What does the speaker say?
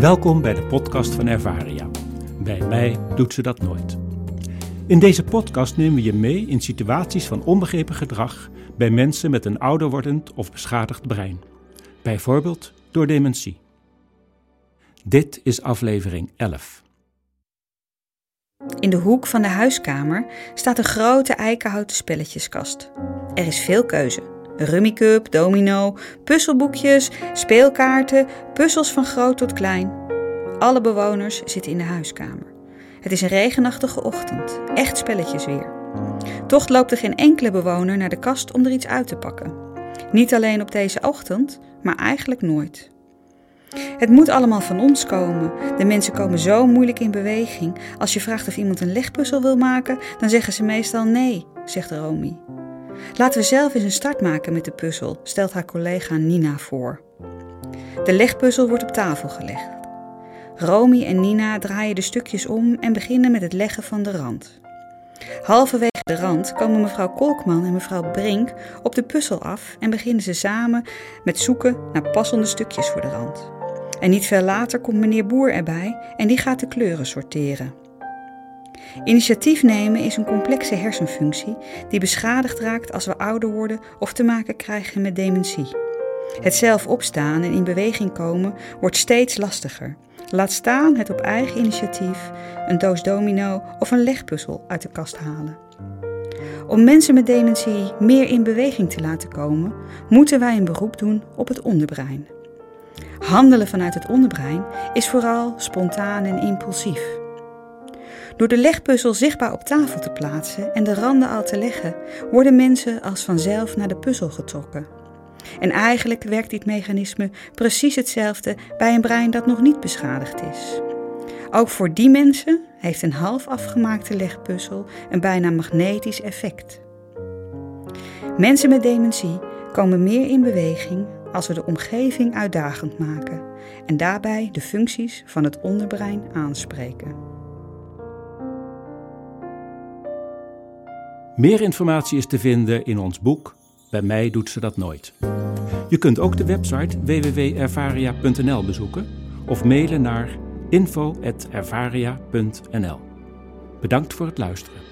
Welkom bij de podcast van Ervaria. Bij mij doet ze dat nooit. In deze podcast nemen we je mee in situaties van onbegrepen gedrag bij mensen met een ouder wordend of beschadigd brein. Bijvoorbeeld door dementie. Dit is aflevering 11. In de hoek van de huiskamer staat een grote eikenhouten spelletjeskast. Er is veel keuze. Rummikub, domino, puzzelboekjes, speelkaarten, puzzels van groot tot klein. Alle bewoners zitten in de huiskamer. Het is een regenachtige ochtend, echt spelletjes weer. Toch loopt er geen enkele bewoner naar de kast om er iets uit te pakken. Niet alleen op deze ochtend, maar eigenlijk nooit. Het moet allemaal van ons komen. De mensen komen zo moeilijk in beweging. Als je vraagt of iemand een legpuzzel wil maken, dan zeggen ze meestal nee, zegt Romy. Laten we zelf eens een start maken met de puzzel, stelt haar collega Nina voor. De legpuzzel wordt op tafel gelegd. Romy en Nina draaien de stukjes om en beginnen met het leggen van de rand. Halverwege de rand komen mevrouw Kolkman en mevrouw Brink op de puzzel af en beginnen ze samen met zoeken naar passende stukjes voor de rand. En niet veel later komt meneer Boer erbij en die gaat de kleuren sorteren. Initiatief nemen is een complexe hersenfunctie die beschadigd raakt als we ouder worden of te maken krijgen met dementie. Het zelf opstaan en in beweging komen wordt steeds lastiger. Laat staan het op eigen initiatief een doos domino of een legpuzzel uit de kast halen. Om mensen met dementie meer in beweging te laten komen, moeten wij een beroep doen op het onderbrein. Handelen vanuit het onderbrein is vooral spontaan en impulsief. Door de legpuzzel zichtbaar op tafel te plaatsen en de randen al te leggen, worden mensen als vanzelf naar de puzzel getrokken. En eigenlijk werkt dit mechanisme precies hetzelfde bij een brein dat nog niet beschadigd is. Ook voor die mensen heeft een half afgemaakte legpuzzel een bijna magnetisch effect. Mensen met dementie komen meer in beweging als we de omgeving uitdagend maken en daarbij de functies van het onderbrein aanspreken. Meer informatie is te vinden in ons boek Bij mij doet ze dat nooit. Je kunt ook de website www.ervaria.nl bezoeken of mailen naar info.ervaria.nl. Bedankt voor het luisteren.